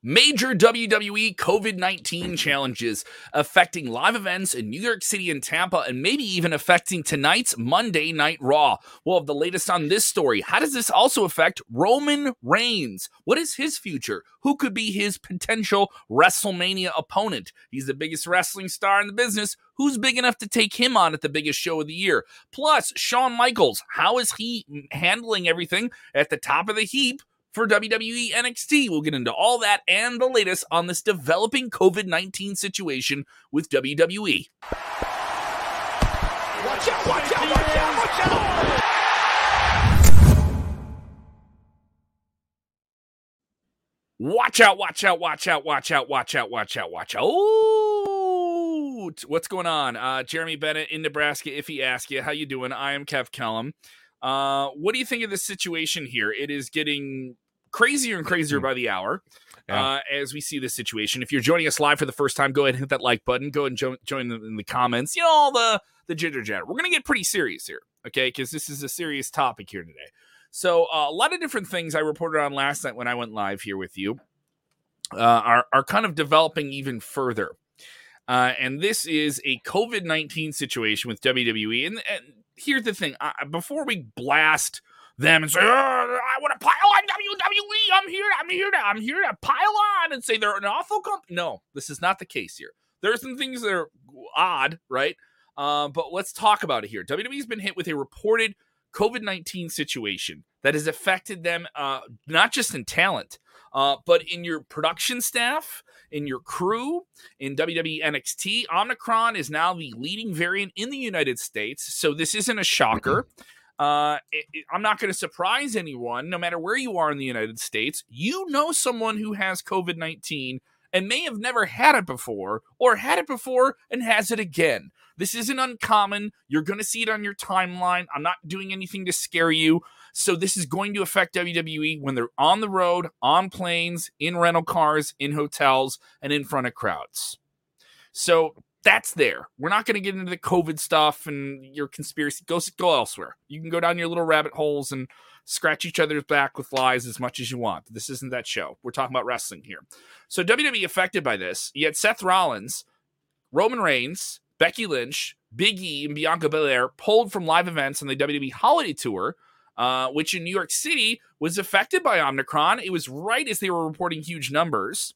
Major WWE COVID 19 challenges affecting live events in New York City and Tampa, and maybe even affecting tonight's Monday Night Raw. We'll have the latest on this story. How does this also affect Roman Reigns? What is his future? Who could be his potential WrestleMania opponent? He's the biggest wrestling star in the business. Who's big enough to take him on at the biggest show of the year? Plus, Shawn Michaels. How is he handling everything at the top of the heap? For WWE NXT. We'll get into all that and the latest on this developing COVID 19 situation with WWE. Watch out, watch out, watch out, watch out! Watch out, watch out, watch out, watch out, watch out, watch out, watch out. What's going on? Uh, Jeremy Bennett in Nebraska, if he asks you, how you doing? I am Kev Kellum. Uh, what do you think of this situation here? It is getting crazier and crazier mm-hmm. by the hour. Yeah. Uh, as we see this situation. If you're joining us live for the first time, go ahead and hit that like button. Go ahead and jo- join in the comments. You know, all the, the jitter jatter. We're going to get pretty serious here, okay? Because this is a serious topic here today. So, uh, a lot of different things I reported on last night when I went live here with you uh, are, are kind of developing even further. Uh, and this is a COVID 19 situation with WWE. And, and here's the thing before we blast them and say, oh, I want to pile on WWE. I'm here. I'm here to. I'm here to pile on and say they're an awful company. No, this is not the case here. There are some things that are odd, right? Uh, but let's talk about it here. WWE's been hit with a reported COVID 19 situation that has affected them uh, not just in talent, uh, but in your production staff, in your crew, in WWE NXT. Omicron is now the leading variant in the United States. So this isn't a shocker. Mm-hmm. Uh, it, it, I'm not going to surprise anyone, no matter where you are in the United States. You know someone who has COVID 19 and may have never had it before, or had it before and has it again. This isn't uncommon. You're going to see it on your timeline. I'm not doing anything to scare you. So, this is going to affect WWE when they're on the road, on planes, in rental cars, in hotels, and in front of crowds. So, that's there. We're not going to get into the COVID stuff and your conspiracy. Go go elsewhere. You can go down your little rabbit holes and scratch each other's back with lies as much as you want. This isn't that show. We're talking about wrestling here. So WWE affected by this. Had Seth Rollins, Roman Reigns, Becky Lynch, Big E, and Bianca Belair pulled from live events on the WWE Holiday Tour. Uh, which in New York City was affected by Omicron. It was right as they were reporting huge numbers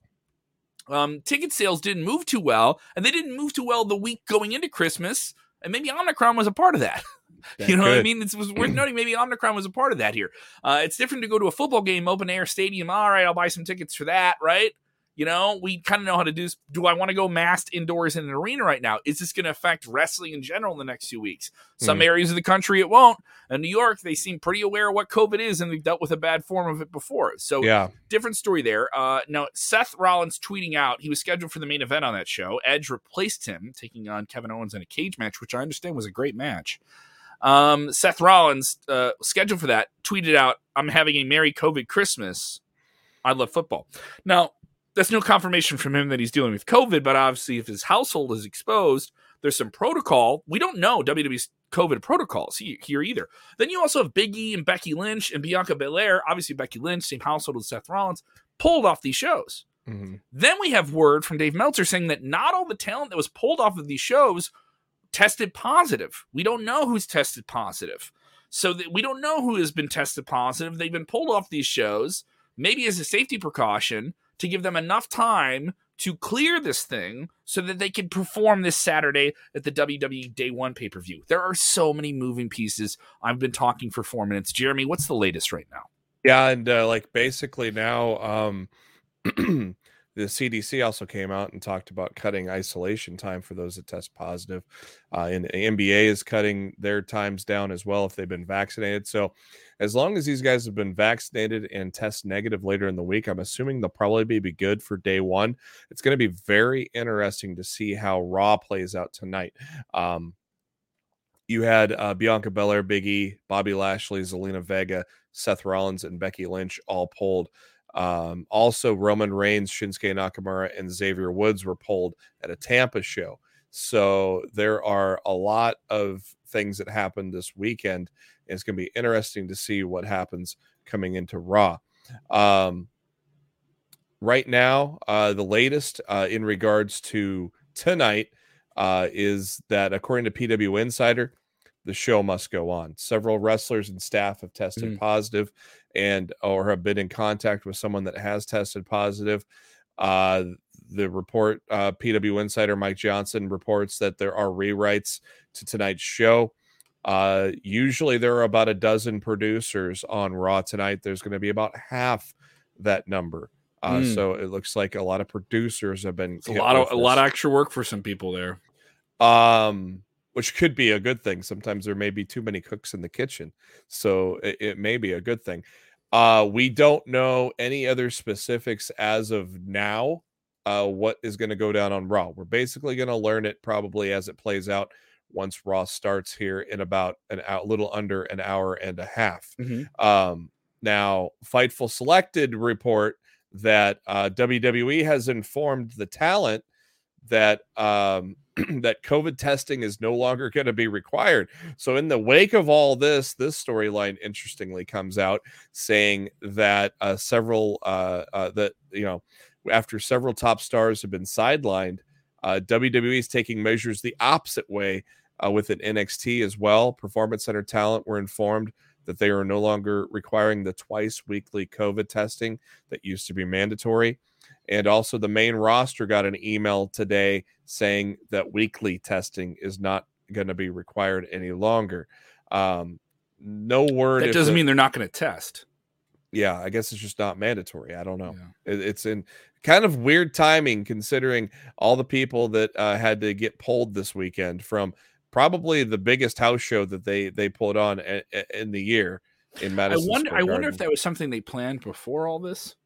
um, ticket sales didn't move too well, and they didn't move too well the week going into Christmas. And maybe Omicron was a part of that. you know what I mean? It was worth noting. Maybe Omicron was a part of that here. Uh, it's different to go to a football game, open air stadium. All right, I'll buy some tickets for that, right? You know, we kind of know how to do. this. Do I want to go masked indoors in an arena right now? Is this going to affect wrestling in general in the next few weeks? Some mm. areas of the country it won't. In New York, they seem pretty aware of what COVID is, and they've dealt with a bad form of it before. So, yeah, different story there. Uh, now, Seth Rollins tweeting out he was scheduled for the main event on that show. Edge replaced him, taking on Kevin Owens in a cage match, which I understand was a great match. Um, Seth Rollins, uh, scheduled for that, tweeted out, "I'm having a Merry COVID Christmas. I love football." Now that's no confirmation from him that he's dealing with COVID, but obviously, if his household is exposed, there's some protocol. We don't know WWE's COVID protocols here either. Then you also have Big E and Becky Lynch and Bianca Belair. Obviously, Becky Lynch, same household as Seth Rollins, pulled off these shows. Mm-hmm. Then we have word from Dave Meltzer saying that not all the talent that was pulled off of these shows tested positive. We don't know who's tested positive. So we don't know who has been tested positive. They've been pulled off these shows, maybe as a safety precaution to give them enough time to clear this thing so that they can perform this Saturday at the WWE Day One pay per view. There are so many moving pieces. I've been talking for four minutes. Jeremy, what's the latest right now? Yeah, and uh, like basically now, um, the CDC also came out and talked about cutting isolation time for those that test positive. Uh, and the NBA is cutting their times down as well if they've been vaccinated. So, as long as these guys have been vaccinated and test negative later in the week, I'm assuming they'll probably be good for day one. It's going to be very interesting to see how Raw plays out tonight. Um, you had uh, Bianca Belair, Biggie, Bobby Lashley, Zelina Vega, Seth Rollins, and Becky Lynch all pulled. Um, also, Roman Reigns, Shinsuke Nakamura, and Xavier Woods were pulled at a Tampa show. So there are a lot of things that happened this weekend. It's going to be interesting to see what happens coming into Raw. Um, right now, uh, the latest uh, in regards to tonight uh, is that according to PW Insider, the show must go on. Several wrestlers and staff have tested Mm. positive and or have been in contact with someone that has tested positive. Uh, the report, uh, PW Insider Mike Johnson reports that there are rewrites to tonight's show. Uh, usually there are about a dozen producers on Raw tonight. There's going to be about half that number. Uh, Mm. So it looks like a lot of producers have been a lot of with a lot of extra work for some people there. um which could be a good thing. Sometimes there may be too many cooks in the kitchen so it, it may be a good thing. Uh we don't know any other specifics as of now uh what is going to go down on raw. We're basically going to learn it probably as it plays out once raw starts here in about an a little under an hour and a half. Um, now, Fightful Selected report that uh, WWE has informed the talent that um, that COVID testing is no longer going to be required. So, in the wake of all this, this storyline interestingly comes out saying that uh, several uh, uh, that you know after several top stars have been sidelined, uh, WWE is taking measures the opposite way uh, with an NXT as well. Performance Center talent were informed that they are no longer requiring the twice weekly COVID testing that used to be mandatory. And also, the main roster got an email today saying that weekly testing is not going to be required any longer. Um, no word. That doesn't the- mean they're not going to test. yeah, I guess it's just not mandatory. I don't know. Yeah. It, it's in kind of weird timing considering all the people that uh, had to get pulled this weekend from probably the biggest house show that they they pulled on a, a- in the year in I Madison. wonder. Square I wonder if that was something they planned before all this.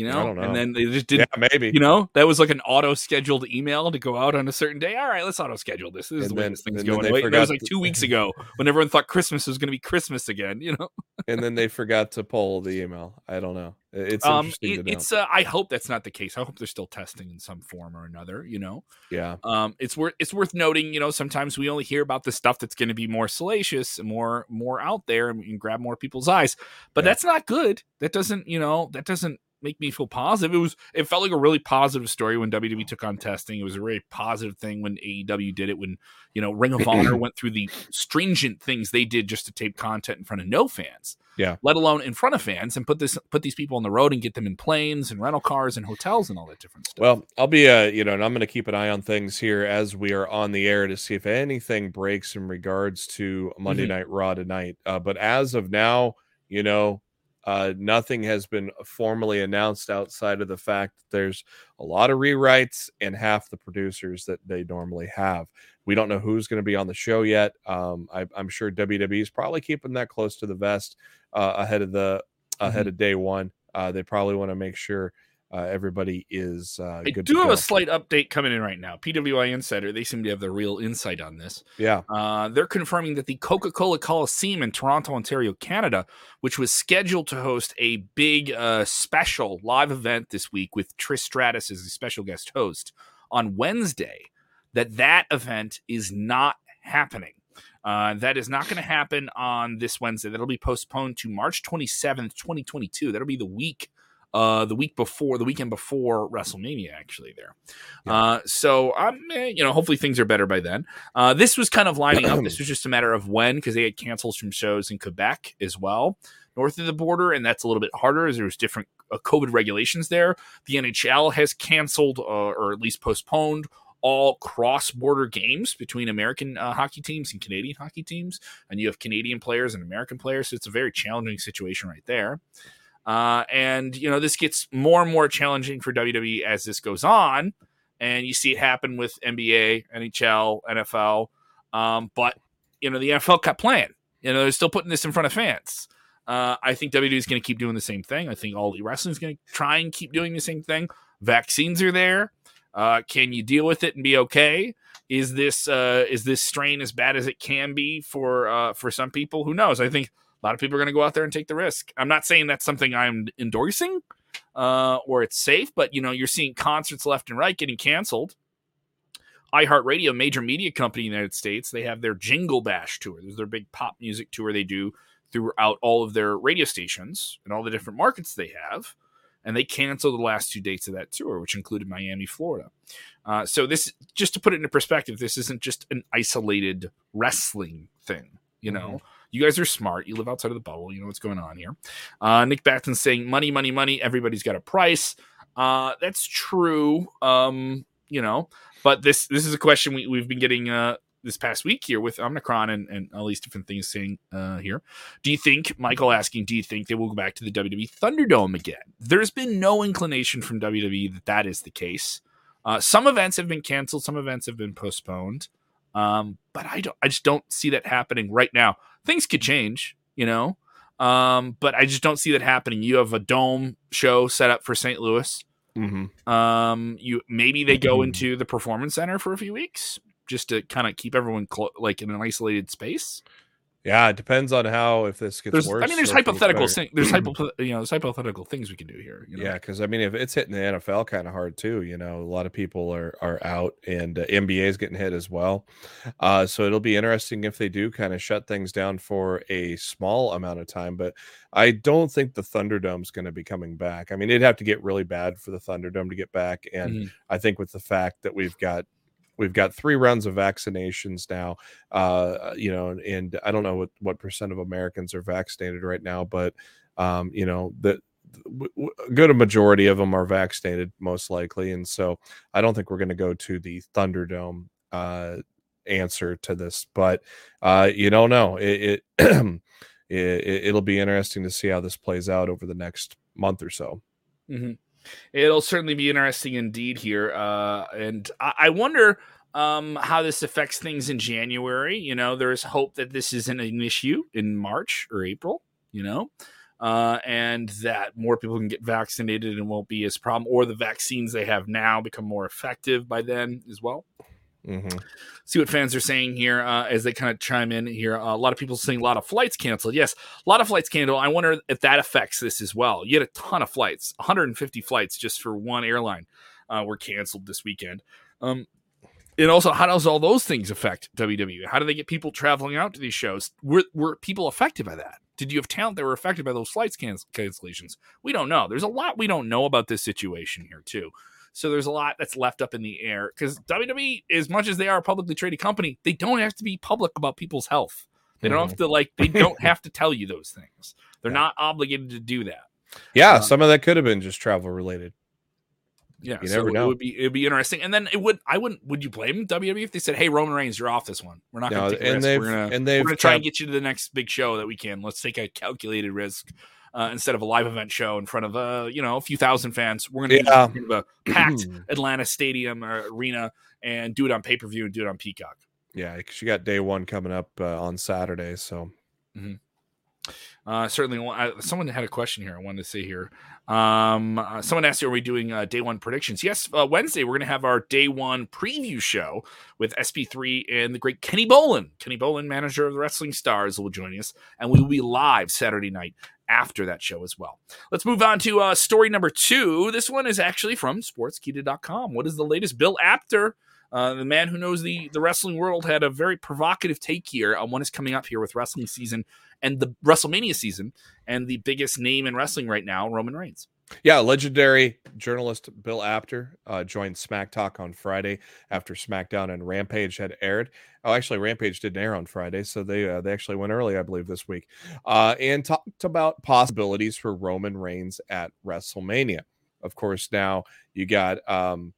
You know, know. and then they just didn't. maybe. You know, that was like an auto scheduled email to go out on a certain day. All right, let's auto schedule this. This is And the way this thing's going. Wait, that was like to- two weeks ago when everyone thought Christmas was going to be Christmas again. You know, and then they forgot to pull the email. I don't know. It's um, it- to it's. Uh, I hope that's not the case. I hope they're still testing in some form or another. You know, yeah, um, it's worth it's worth noting. You know, sometimes we only hear about the stuff that's going to be more salacious and more more out there and, and grab more people's eyes. But Yeah. that's not good. That doesn't you know that doesn't make me feel positive. It was it felt like a really positive story when WWE took on testing. It was a really positive thing when AEW did it. When you know Ring of Honor went through the stringent things they did just to tape content in front of no fans. Yeah. let alone in front of fans and put this put these people on the road and get them in planes and rental cars and hotels and all that different stuff. Well, I'll be, uh, you know, and I'm going to keep an eye on things here as we are on the air to see if anything breaks in regards to Monday Mhm. Night Raw tonight. Uh, but as of now, you know, uh, nothing has been formally announced outside of the fact that there's a lot of rewrites and half the producers that they normally have. We don't know who's going to be on the show yet. Um, I, I'm sure WWE is probably keeping that close to the vest uh, ahead of the ahead of day one. Uh, they probably want to make sure uh, everybody is uh, I good. do to have go. a slight update coming in right now. PWI Insider, they seem to have the real insight on this. yeah, Uh, they're confirming that the Coca Cola Coliseum in Toronto, Ontario, Canada, which was scheduled to host a big uh, special live event this week with Trish Stratus as a special guest host on Wednesday, that that event is not happening. Uh, that is not going to happen on this Wednesday. That'll be postponed to March 27th, 2022. That'll be the week uh the week before the weekend before WrestleMania actually there. Yeah. Uh so um eh, you know hopefully things are better by then. Uh this was kind of lining up. This was just a matter of when because they had canceled from shows in Quebec as well north of the border and that's a little bit harder as there's different uh, COVID regulations there. The NHL has canceled uh, or at least postponed all cross-border games between American uh, hockey teams and Canadian hockey teams, and you have Canadian players and American players. So it's a very challenging situation right there. Uh, and you know this gets more and more challenging for WWE as this goes on, and you see it happen with NBA, NHL, NFL. Um, but you know the NFL kept playing. You know they're still putting this in front of fans. Uh, I think WWE is going to keep doing the same thing. I think all Elite Wrestling is going to try and keep doing the same thing. Vaccines are there. Uh, can you deal with it and be okay? Is this uh, is this strain as bad as it can be for uh, for some people? Who knows? I think a lot of people are going to go out there and take the risk. I'm not saying that's something I'm endorsing uh, or it's safe, but you know, you're seeing concerts left and right getting canceled. iHeartRadio, major media company in the United States, they have their Jingle Bash tour. There's their big pop music tour they do throughout all of their radio stations and all the different markets they have. and they canceled the last two dates of that tour, which included Miami, Florida. Uh, so this, just to put it into perspective, this isn't just an isolated wrestling thing. You know, mm-hmm. You guys are smart. You live outside of the bubble. You know what's going on here. Uh, Nick Batton saying, "Money, money, money. Everybody's got a price." Uh, that's true. Um, you know, but this this is a question we, we've been getting uh, this past week here with Omicron and, and all these different things saying uh, here. Do you think, Michael asking, do you think they will go back to the WWE Thunderdome again? There's been no inclination from WWE that that is the case. Uh, some events have been canceled, some events have been postponed, um, but I don't. I just don't see that happening right now. Things could change, you know, um, but I just don't see that happening. You have a dome show set up for St. Louis. Mm-hmm. Um, you maybe they go mm-hmm. into the performance center for a few weeks just to kind of keep everyone clo- like in an isolated space. Yeah, it depends on how if this gets there's, worse. I mean, there's hypothetical things. There's hypo, you know, there's hypothetical things we can do here. You know? Yeah, because I mean, if it's hitting the NFL kind of hard too, you know, a lot of people are are out, and uh, NBA is getting hit as well. Uh, so it'll be interesting if they do kind of shut things down for a small amount of time. But I don't think the Thunderdome's going to be coming back. I mean, it'd have to get really bad for the Thunderdome to get back, and mm-hmm. I think with the fact that we've got we've got three rounds of vaccinations now uh, you know and i don't know what what percent of americans are vaccinated right now but um, you know that a good majority of them are vaccinated most likely and so i don't think we're going to go to the thunderdome uh, answer to this but uh, you don't know it, it, it will be interesting to see how this plays out over the next month or so mm-hmm. It'll certainly be interesting indeed here. Uh, and I, I wonder um, how this affects things in January. You know, there's hope that this isn't an issue in March or April, you know, uh, and that more people can get vaccinated and won't be as problem, or the vaccines they have now become more effective by then as well. Mm-hmm. See what fans are saying here uh, as they kind of chime in here. Uh, a lot of people saying a lot of flights canceled. Yes, a lot of flights canceled. I wonder if that affects this as well. You had a ton of flights, 150 flights just for one airline uh, were canceled this weekend. Um, and also, how does all those things affect WWE? How do they get people traveling out to these shows? Were, were people affected by that? Did you have talent that were affected by those flights cancellations? We don't know. There's a lot we don't know about this situation here, too. So there's a lot that's left up in the air because WWE, as much as they are a publicly traded company, they don't have to be public about people's health. They don't have mm-hmm. to like. They don't have to tell you those things. They're yeah. not obligated to do that. Yeah, um, some of that could have been just travel related. Yeah, you so never know. It would be it would be interesting. And then it would I wouldn't would you blame WWE if they said, "Hey, Roman Reigns, you're off this one. We're not going to take and risk. We're gonna and they're going to try and get you to the next big show that we can. Let's take a calculated risk." Uh, instead of a live event show in front of uh, you know a few thousand fans. We're going to yeah. have a packed Atlanta stadium or arena and do it on pay per view and do it on Peacock. Yeah, because you got day one coming up uh, on Saturday, so. Mm-hmm. Uh, certainly, I, someone had a question here. I wanted to say here. Um, uh, someone asked, "Are we doing uh, day one predictions?" Yes, uh, Wednesday we're going to have our day one preview show with SP3 and the great Kenny Bolin. Kenny Bolin, manager of the Wrestling Stars, will join us, and we will be live Saturday night after that show as well. Let's move on to uh, story number two. This one is actually from Sportskeeda.com. What is the latest? Bill Apter. Uh, the man who knows the, the wrestling world had a very provocative take here on what is coming up here with wrestling season and the WrestleMania season, and the biggest name in wrestling right now, Roman Reigns. Yeah, legendary journalist Bill Apter uh, joined Smack Talk on Friday after SmackDown and Rampage had aired. Oh, actually, Rampage didn't air on Friday, so they uh, they actually went early, I believe, this week, uh, and talked about possibilities for Roman Reigns at WrestleMania. Of course, now you got um,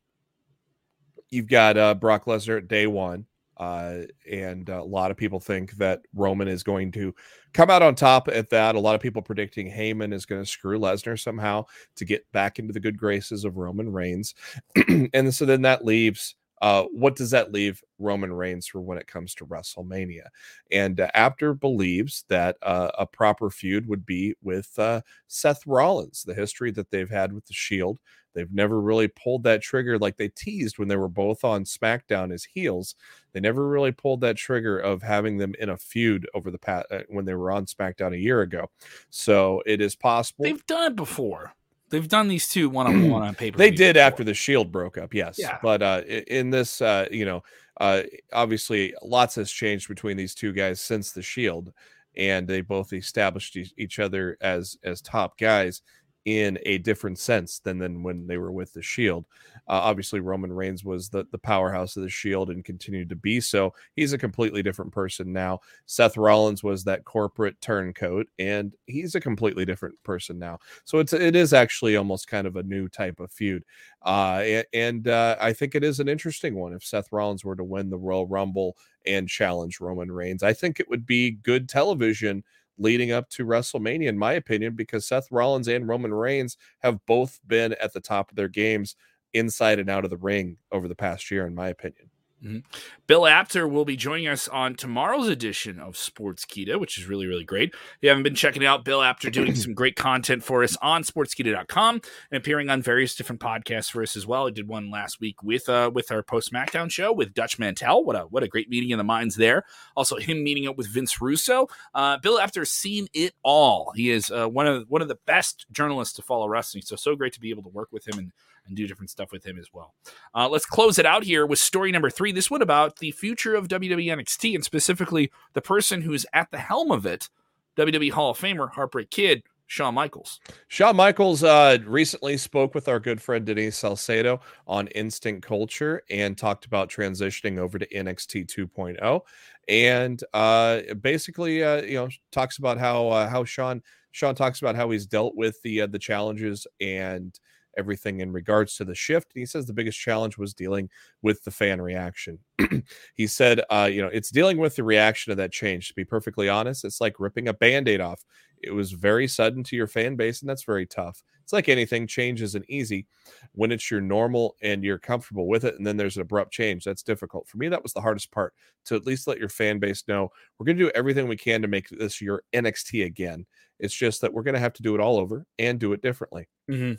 you've got uh, Brock Lesnar at day one. Uh, and a lot of people think that Roman is going to come out on top at that. A lot of people predicting Heyman is going to screw Lesnar somehow to get back into the good graces of Roman Reigns. and so then that leaves uh, what does that leave Roman Reigns for when it comes to WrestleMania? And uh, Apter believes that uh, a proper feud would be with uh, Seth Rollins, the history that they've had with the Shield. They've never really pulled that trigger like they teased when they were both on SmackDown as heels. They never really pulled that trigger of having them in a feud over the past uh, when they were on SmackDown a year ago. So it is possible they've done it before. They've done these two one on one on paper. They did before. after the Shield broke up, yes. Yeah. But uh, in this, uh, you know, uh, obviously lots has changed between these two guys since the Shield, and they both established each other as as top guys in a different sense than than when they were with the Shield. Uh, obviously, Roman Reigns was the the powerhouse of the Shield and continued to be so. He's a completely different person now. Seth Rollins was that corporate turncoat, and he's a completely different person now. So it's it is actually almost kind of a new type of feud, uh, and, uh, I think it is an interesting one. If Seth Rollins were to win the Royal Rumble and challenge Roman Reigns, I think it would be good television leading up to WrestleMania, in my opinion, because Seth Rollins and Roman Reigns have both been at the top of their games inside and out of the ring over the past year, in my opinion. Mm-hmm. Bill Apter will be joining us on tomorrow's edition of Sportskeeda, which is really, really great. If you haven't been checking out Bill Apter doing some great content for us on sportskeeda.com and appearing on various different podcasts for us as well. I did one last week with uh, with our post SmackDown show with Dutch Mantell. What a what a great meeting in the minds there. Also, him meeting up with Vince Russo. Uh, Bill Apter's seen it all. He is uh, one of one of the best journalists to follow wrestling. So so great to be able to work with him and and do different stuff with him as well. Uh, let's close it out here with story number three. This one about the future of WWE NXT and specifically the person who's at the helm of it, WWE Hall of Famer, Heartbreak Kid, Shawn Michaels. Shawn Michaels uh, recently spoke with our good friend Denise Salcedo on Instant Culture and talked about transitioning over to NXT 2.0, and uh, basically, uh, you know, talks about how uh, how Shawn Shawn talks about how he's dealt with the uh, the challenges and everything in regards to the shift. And he says the biggest challenge was dealing with the fan reaction. he said, uh, you know, it's dealing with the reaction of that change. To be perfectly honest, it's like ripping a band aid off. It was very sudden to your fan base, and that's very tough. It's like anything, change isn't easy. When it's your normal and you're comfortable with it, and then there's an abrupt change, that's difficult. For me, that was the hardest part to at least let your fan base know we're going to do everything we can to make this your NXT again. It's just that we're going to have to do it all over and do it differently. Mm-hmm.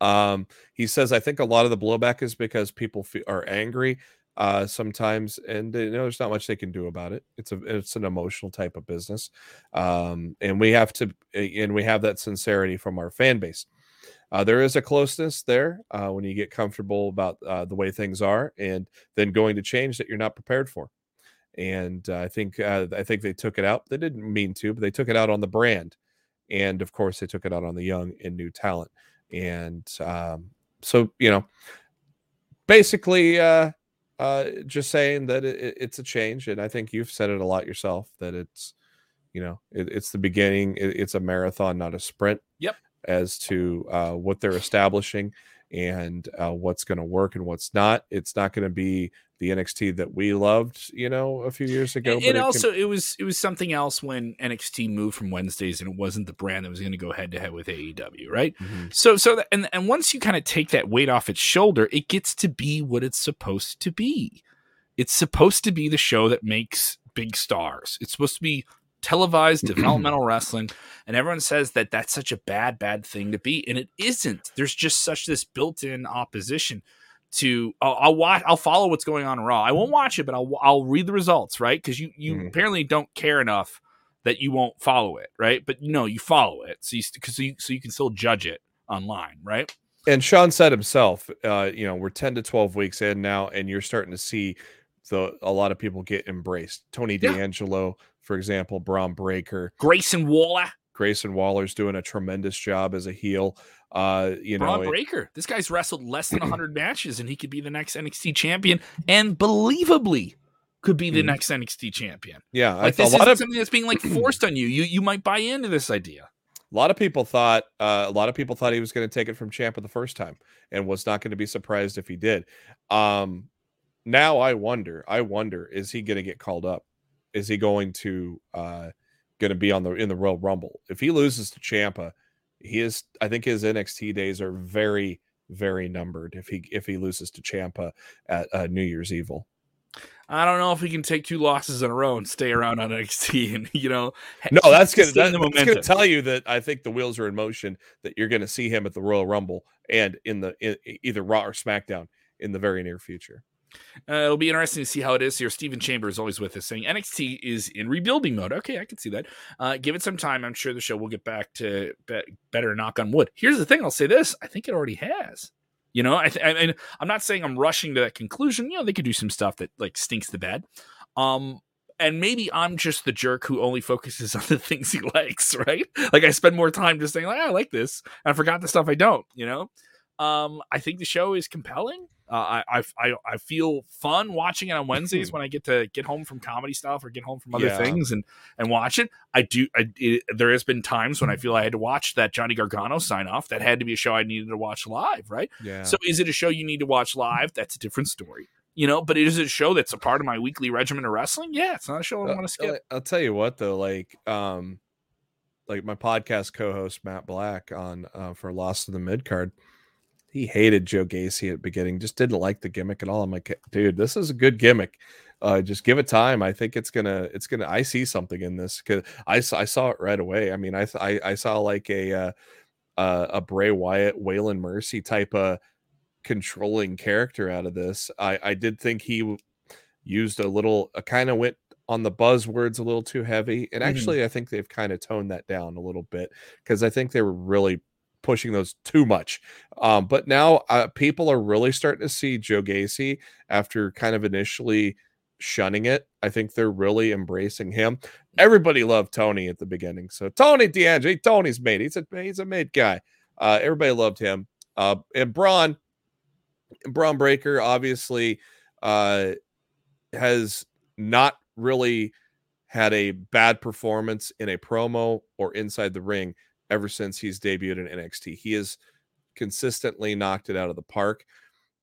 Um, he says, I think a lot of the blowback is because people feel, are angry uh, sometimes, and you know, there's not much they can do about it. It's a it's an emotional type of business, um, and we have to and we have that sincerity from our fan base. Uh, there is a closeness there uh, when you get comfortable about uh, the way things are, and then going to change that you're not prepared for. And uh, I think uh, I think they took it out. They didn't mean to, but they took it out on the brand, and of course they took it out on the young and new talent and um, so you know basically uh, uh, just saying that it, it's a change and i think you've said it a lot yourself that it's you know it, it's the beginning it, it's a marathon not a sprint yep as to uh, what they're establishing and uh, what's going to work and what's not. It's not going to be the NXT that we loved, you know, a few years ago. And, and it also, can... it was it was something else when NXT moved from Wednesdays, and it wasn't the brand that was going to go head to head with AEW, right? Mm-hmm. So, so that, and and once you kind of take that weight off its shoulder, it gets to be what it's supposed to be. It's supposed to be the show that makes big stars. It's supposed to be televised developmental wrestling and everyone says that that's such a bad bad thing to be and it isn't there's just such this built-in opposition to I'll, I'll, watch I'll follow what's going on in Raw. I won't watch it, but I'll I'll read the results, right? Because you you mm. apparently don't care enough that you won't follow it, right? But no, you follow it, so you so you, so you can still judge it online, right? And Shawn said himself, uh, you know, we're ten to twelve weeks in now, and you're starting to see the a lot of people get embraced. Tony yeah. D'Angelo, for example, Bron Breakker, Grayson Waller. Grayson Waller's doing a tremendous job as a heel. Uh, you Bron know, Breakker. It, this guy's wrestled less than 100 matches, and he could be the next NXT champion, and believably could be the mm. next NXT champion. Yeah, like this is something that's being like forced on you. You you might buy into this idea. A lot of people thought uh, a lot of people thought he was going to take it from Ciampa the first time, and was not going to be surprised if he did. Um, now I wonder, I wonder, is he going to get called up? Is he going to uh, going to be on the in the Royal Rumble? If he loses to Ciampa, he is. I think his NXT days are very very numbered if he if he loses to Ciampa at uh, New Year's Evil. I don't know if he can take two losses in a row and stay around on NXT and you know. No, that's gonna that, that's gonna tell you that I think the wheels are in motion. That you're gonna see him at the Royal Rumble and in the in, either Raw or SmackDown in the very near future. Uh, it'll be interesting to see how it is here. Stephen Chambers is always with us saying NXT is in rebuilding mode. Okay, I can see that. Uh, give it some time. I'm sure the show will get back to be- better. Knock on wood. Here's the thing. I'll say this. I think it already has. You know, I, th- I mean, I'm not saying I'm rushing to that conclusion. You know, they could do some stuff that like stinks the bed. Um, and maybe I'm just the jerk who only focuses on the things he likes, right? Like I spend more time just saying, like, I like this, I forgot the stuff I don't, you know. Um, I think the show is compelling. Uh, I, I I feel fun watching it on Wednesdays when I get to get home from comedy stuff or get home from other Yeah. things and and watch it. I do. I, it, there has been times when I feel I had to watch that Johnny Gargano sign off. That had to be a show I needed to watch live, right? Yeah. So is it a show you need to watch live? That's a different story, you know. But is it a show that's a part of my weekly regimen of wrestling? Yeah, it's not a show I Uh, want to skip. I'll tell you what though, like um like my podcast co-host Matt Black on uh for Lost in the Mid Card, he hated Joe Gacy at the beginning, just didn't like the gimmick at all. I'm like, dude, this is a good gimmick. Uh just give it time. I think it's gonna it's gonna I see something in this because I saw I saw it right away. I mean, I I, I saw like a uh uh, a Bray Wyatt, Waylon Mercy type of controlling character out of this. I I did think he used a little, uh, kind of went on the buzzwords a little too heavy, and Mhm. actually I think they've kind of toned that down a little bit because I think they were really pushing those too much. Um, but now uh, people are really starting to see Joe Gacy after kind of initially shunning it. I think they're really embracing him. Everybody loved Tony at the beginning. So Tony D'Angelo, Tony's mate. He's a he's a mate guy. Uh, everybody loved him. Uh, and Bron, Bron Breakker, obviously, uh, has not really had a bad performance in a promo or inside the ring ever since he's debuted in NXT. He has consistently knocked it out of the park.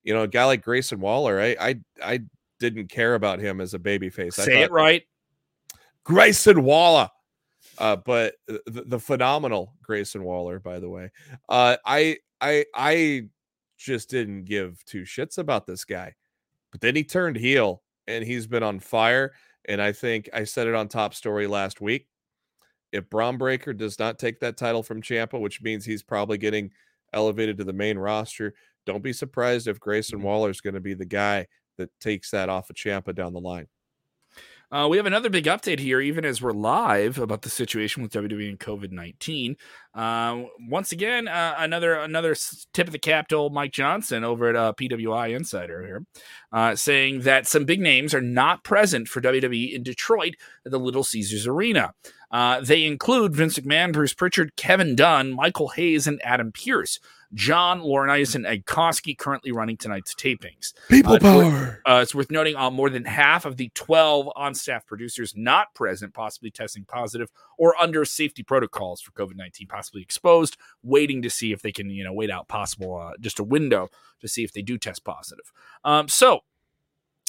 You know, a guy like Grayson Waller, I I, I didn't care about him as a babyface. I Say it right. Grayson Waller. Uh, but the, the phenomenal Grayson Waller, by the way. Uh, I I I just didn't give two shits about this guy. But then he turned heel and he's been on fire. And I think I said it on top story last week. If Bron Breakker does not take that title from Ciampa, which means he's probably getting elevated to the main roster, don't be surprised if Grayson Waller is going to be the guy that takes that off of Ciampa down the line. Uh, we have another big update here, even as we're live about the situation with WWE and COVID nineteen. Uh, once again, uh, another another tip of the cap to old Mike Johnson over at uh, PWI Insider here, uh, saying that some big names are not present for WWE in Detroit at the Little Caesars Arena. Uh, they include Vince McMahon, Bruce Pritchard, Kevin Dunn, Michael Hayes, and Adam Pearce. John Laurinaitis and Ed Koskey currently running tonight's tapings. People Uh, power. Uh, it's worth noting uh, more than half of the 12 on staff producers not present, possibly testing positive or under safety protocols for COVID 19, possibly exposed, waiting to see if they can, you know, wait out possible, uh, just a window to see if they do test positive. Um, so,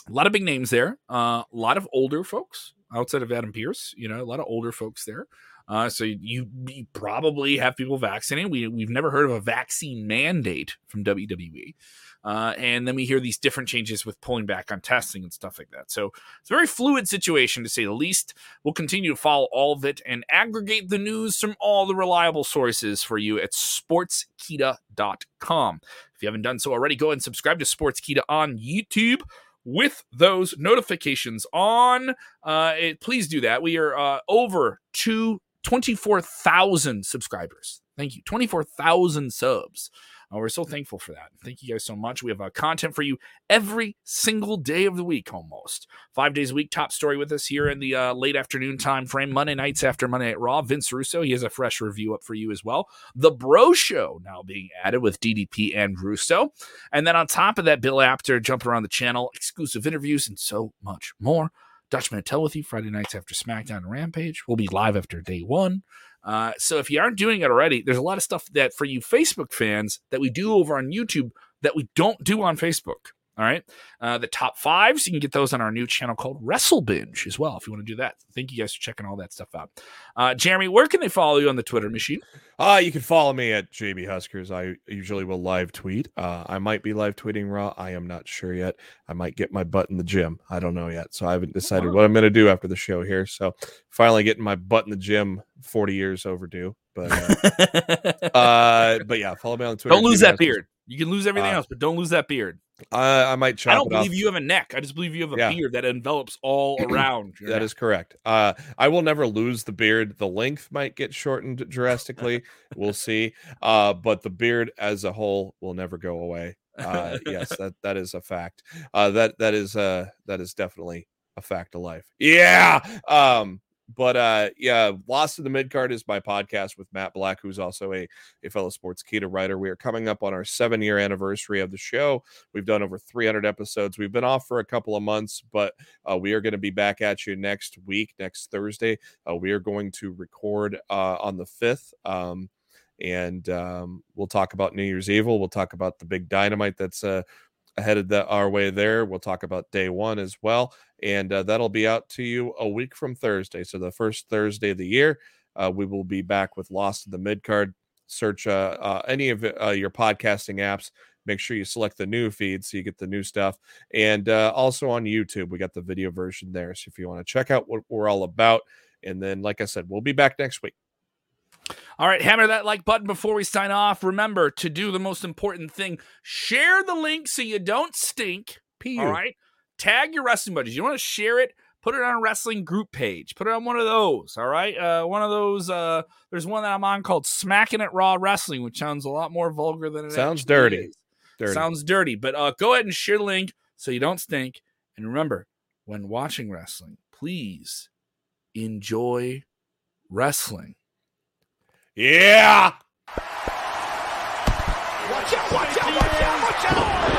a lot of big names there, uh, a lot of older folks outside of Adam Pearce, you know, a lot of older folks there. Uh, so you, you probably have people vaccinated. We we've never heard of a vaccine mandate from WWE. Uh, and then we hear these different changes with pulling back on testing and stuff like that. So it's a very fluid situation to say the least. We'll continue to follow all of it and aggregate the news from all the reliable sources for you at sportskeeda.com. If you haven't done so already, go and subscribe to Sportskeeda on YouTube with those notifications on. Uh, it, please do that. We are uh, over to 24,000 subscribers. Thank you. 24,000 subs. Uh, we're so thankful for that. Thank you guys so much. We have uh, content for you every single day of the week, almost five days a week. Top story with us here in the uh, late afternoon time frame, Monday nights after Monday Night Raw. Vince Russo, he has a fresh review up for you as well. The Bro Show now being added with DDP and Russo, and then on top of that, Bill Apter jumping around the channel, exclusive interviews, and so much more. Dutch Mantell with you Friday nights after SmackDown and Rampage. We'll be live after day one. Uh, so if you aren't doing it already, there's a lot of stuff that for you Facebook fans that we do over on YouTube that we don't do on Facebook. All right. Uh, the top fives, you can get those on our new channel called Wrestle Binge as well, if you want to do that. Thank you guys for checking all that stuff out. Uh, Jeremy, where can they follow you on the Twitter machine? Uh, you can follow me at JB Huskers. I usually will live tweet. Uh, I might be live tweeting Raw. I am not sure yet. I might get my butt in the gym. I don't know yet. So I haven't decided what I'm going to do after the show here. So finally getting my butt in the gym, 40 years overdue. But uh, uh but yeah, follow me on Twitter. don't lose that beard. You can lose everything Uh, else, but don't lose that beard. Uh, I might chop I don't it off. believe you have a neck. I just believe you have a Yeah. beard that envelops all around. That neck. is correct. Uh, I will never lose the beard. The length might get shortened drastically. we'll see. Uh, but the beard as a whole will never go away. Uh, yes, that that is a fact. Uh, that that is uh that is definitely a fact of life. Yeah. Um, but uh yeah lost in the mid card is my podcast with matt black who's also a, a fellow Sportskeeda writer. We are coming up on our seven year anniversary of the show. We've done over 300 episodes. We've been off for a couple of months but uh, we are going to be back at you next week next thursday. Uh, we are going to record uh, on the 5th um, and um, we'll talk about new year's evil we'll talk about the big dynamite that's uh, headed the, our way there. We'll talk about day one as well, and uh, that'll be out to you a week from Thursday. So the first Thursday of the year, uh, we will be back with Lost in the Midcard. Search uh, uh any of uh, your podcasting apps. Make sure you select the new feed so you get the new stuff. And uh, also on YouTube, we got the video version there. So if you want to check out what we're all about, and then, like I said, we'll be back next week. All right, hammer that like button before we sign off. Remember to do the most important thing share the link so you don't stink. All right, tag your wrestling buddies. You want to share it? Put it on a wrestling group page. Put it on one of those. All right, uh, one of those. Uh, there's one that I'm on called "Smacking It Raw Wrestling," which sounds a lot more vulgar than it sounds. Dirty. dirty. Sounds dirty. But uh, go ahead and share the link so you don't stink. And remember, when watching wrestling, please enjoy wrestling. Yeah. Watch out, watch out, watch out, watch out.